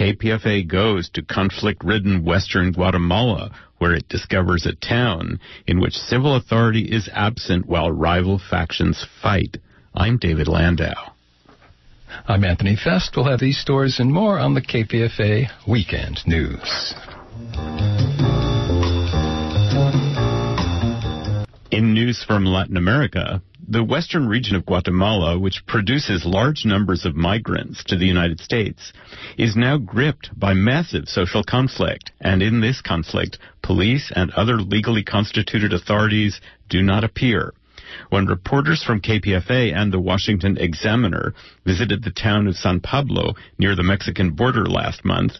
KPFA goes to conflict-ridden western Guatemala, where it discovers a town in which civil authority is absent while rival factions fight. I'm David Landau. I'm Anthony Fest. We'll have these stories and more on the KPFA Weekend News. In news from Latin America, the western region of Guatemala, which produces large numbers of migrants to the United States, is now gripped by massive social conflict. And in this conflict, police and other legally constituted authorities do not appear. When reporters from KPFA and the Washington Examiner visited the town of San Pablo near the Mexican border last month,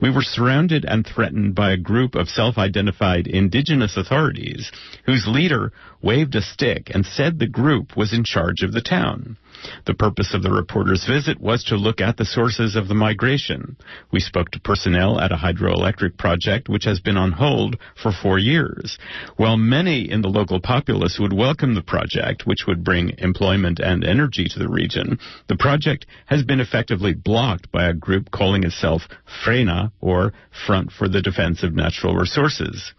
we were surrounded and threatened by a group of self-identified indigenous authorities whose leader waved a stick and said the group was in charge of the town. The purpose of the reporter's visit was to look at the sources of the migration. We spoke to personnel at a hydroelectric project which has been on hold for four years. While many in the local populace would welcome the project, which would bring employment and energy to the region, the project has been effectively blocked by a group calling itself FRENA, or Front for the Defense of Natural Resources.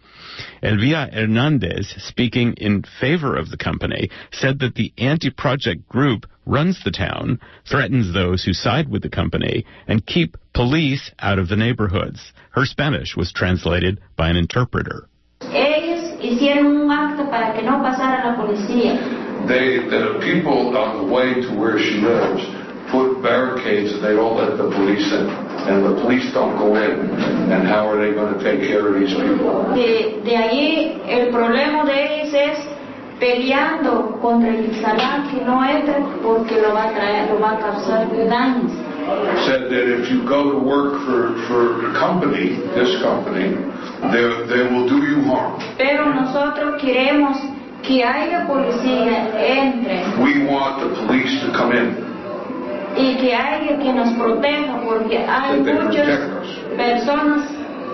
Elvia Hernandez, speaking in favor of the company, said that the anti-project group runs the town, threatens those who side with the company, and keep police out of the neighborhoods. Her Spanish was translated by an interpreter. Ellos hicieron un acto para que no pasara la policía. They, the people on the way to where she lives put barricades and they don't let the police in. And the police don't go in. And how are they going to take care of these people? De, de allí el problema de ellos es peleando contra el salán que no entre porque lo va a traer, lo va a causar daños. Said that if you go to work for, for a company, this company, they, they will do you harm. Pero nosotros queremos que haya policía entre We want the police to come in. Y que haya que nos proteja porque hay muchas personas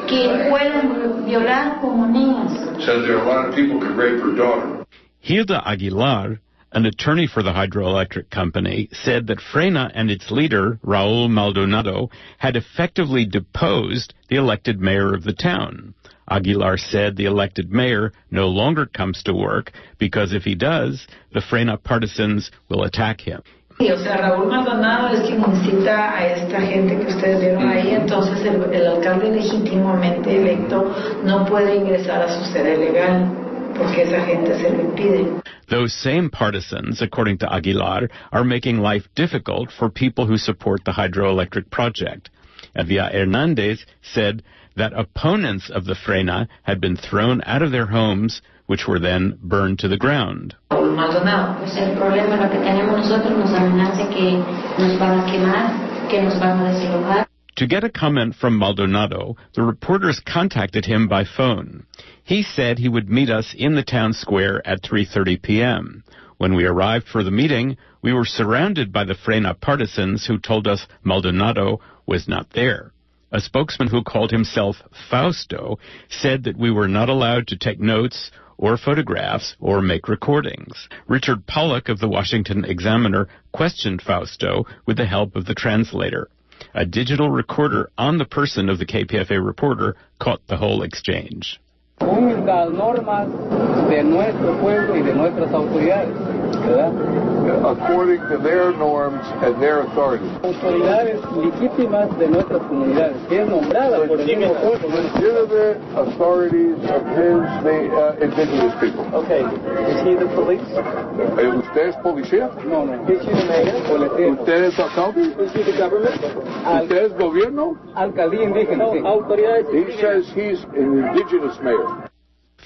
que pueden violar como niñas. There are a lot of people could rape her daughter. Hilda Aguilar, an attorney for the hydroelectric company, said that Frena and its leader, Raul Maldonado, had effectively deposed the elected mayor of the town. Aguilar said the elected mayor no longer comes to work because if he does, the Frena partisans will attack him. Sí, o sea, Raúl Maldonado es quien necesita a esta gente que ustedes vieron ahí, entonces el, el alcalde legítimamente electo no puede ingresar a su sede legal porque esa gente se lo impide. Those same partisans, according to Aguilar, are making life difficult for people who support the hydroelectric project. Elvia Hernandez said that opponents of the Frena had been thrown out of their homes, which were then burned to the ground. Raúl Maldonado. Pues el problema lo que tenemos nosotros nos amenaza que nos van a quemar, que nos van a desalojar. To get a comment from Maldonado, the reporters contacted him by phone. He said he would meet us in the town square at 3:30 p.m. When we arrived for the meeting, we were surrounded by the Frena partisans who told us Maldonado was not there. A spokesman who called himself Fausto said that we were not allowed to take notes or photographs or make recordings. Richard Pollock of the Washington Examiner questioned Fausto with the help of the translator. A digital recorder on the person of the KPFA reporter caught the whole exchange. normas de nuestro pueblo y de nuestras autoridades, ¿verdad? According to their norms and their authorities. Autoridades legítimas de nuestras comunidades, que es nombrada por el mismo. Legitimate authorities of his, the uh, indigenous people. Okay, is he the police? Eh, ¿Usted es policía? No, no. Is he the mayor o le ¿Usted es alcalde? Is he the government? Al, ¿Usted es gobierno? alcaldía indígena, sí. Autoridades He says he's an indigenous mayor.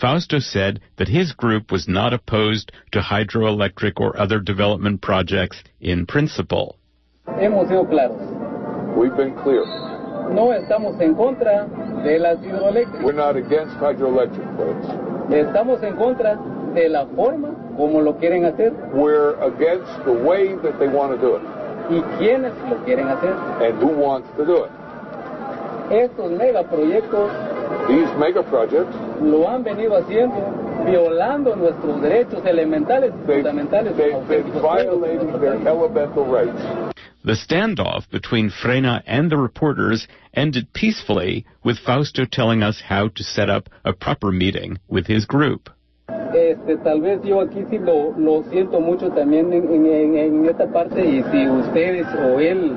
Fausto said that his group was not opposed to hydroelectric or other development projects in principle. hemos sido claros. We've been clear. No estamos en contra de las hidroeléctricas. We're not against hydroelectric plants. Estamos en contra de la forma como lo quieren hacer We're against the way that they want to do it y quiénes lo quieren hacer. and who wants to do it. Estos megaproyectos These mega projects, lo han venido haciendo violando nuestros derechos elementales y they, fundamentales they've como been auténticos pueblos de violating their país. elemental rights. The standoff between Frena and the reporters ended peacefully, with Fausto telling us how to set up a proper meeting with his group. Este, tal vez yo aquí sí lo, lo siento mucho también en, en, en, esta parte y si ustedes o él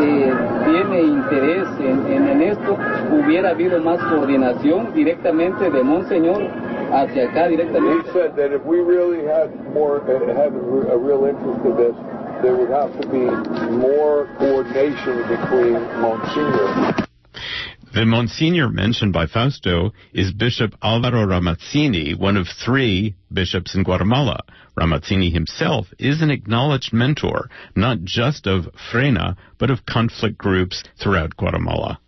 eh, tiene interés en, en, esto, hubiera habido más coordinación directamente de Monseñor hacia acá directamente. He said that if we really had uh, a real interest in this, there would have to be more coordination between Monsignor. The Monsignor mentioned by Fausto is Bishop Alvaro Ramazzini, one of three bishops in Guatemala. Ramazzini himself is an acknowledged mentor, not just of Frena, but of conflict groups throughout Guatemala.